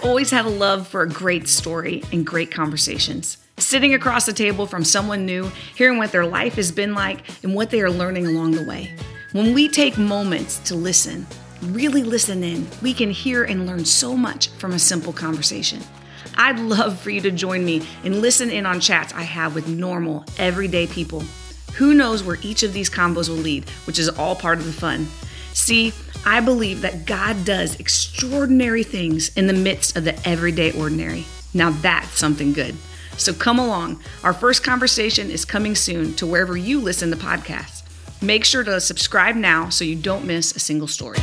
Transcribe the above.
always had a love for a great story and great conversations. Sitting across the table from someone new, hearing what their life has been like and what they are learning along the way. When we take moments to listen, really listen in, we can hear and learn so much from a simple conversation. I'd love for you to join me and listen in on chats I have with normal, everyday people. Who knows where each of these combos will lead, which is all part of the fun. See, I believe that God does extraordinary things in the midst of the everyday ordinary. Now that's something good. So come along. Our first conversation is coming soon to wherever you listen to podcasts. Make sure to subscribe now so you don't miss a single story.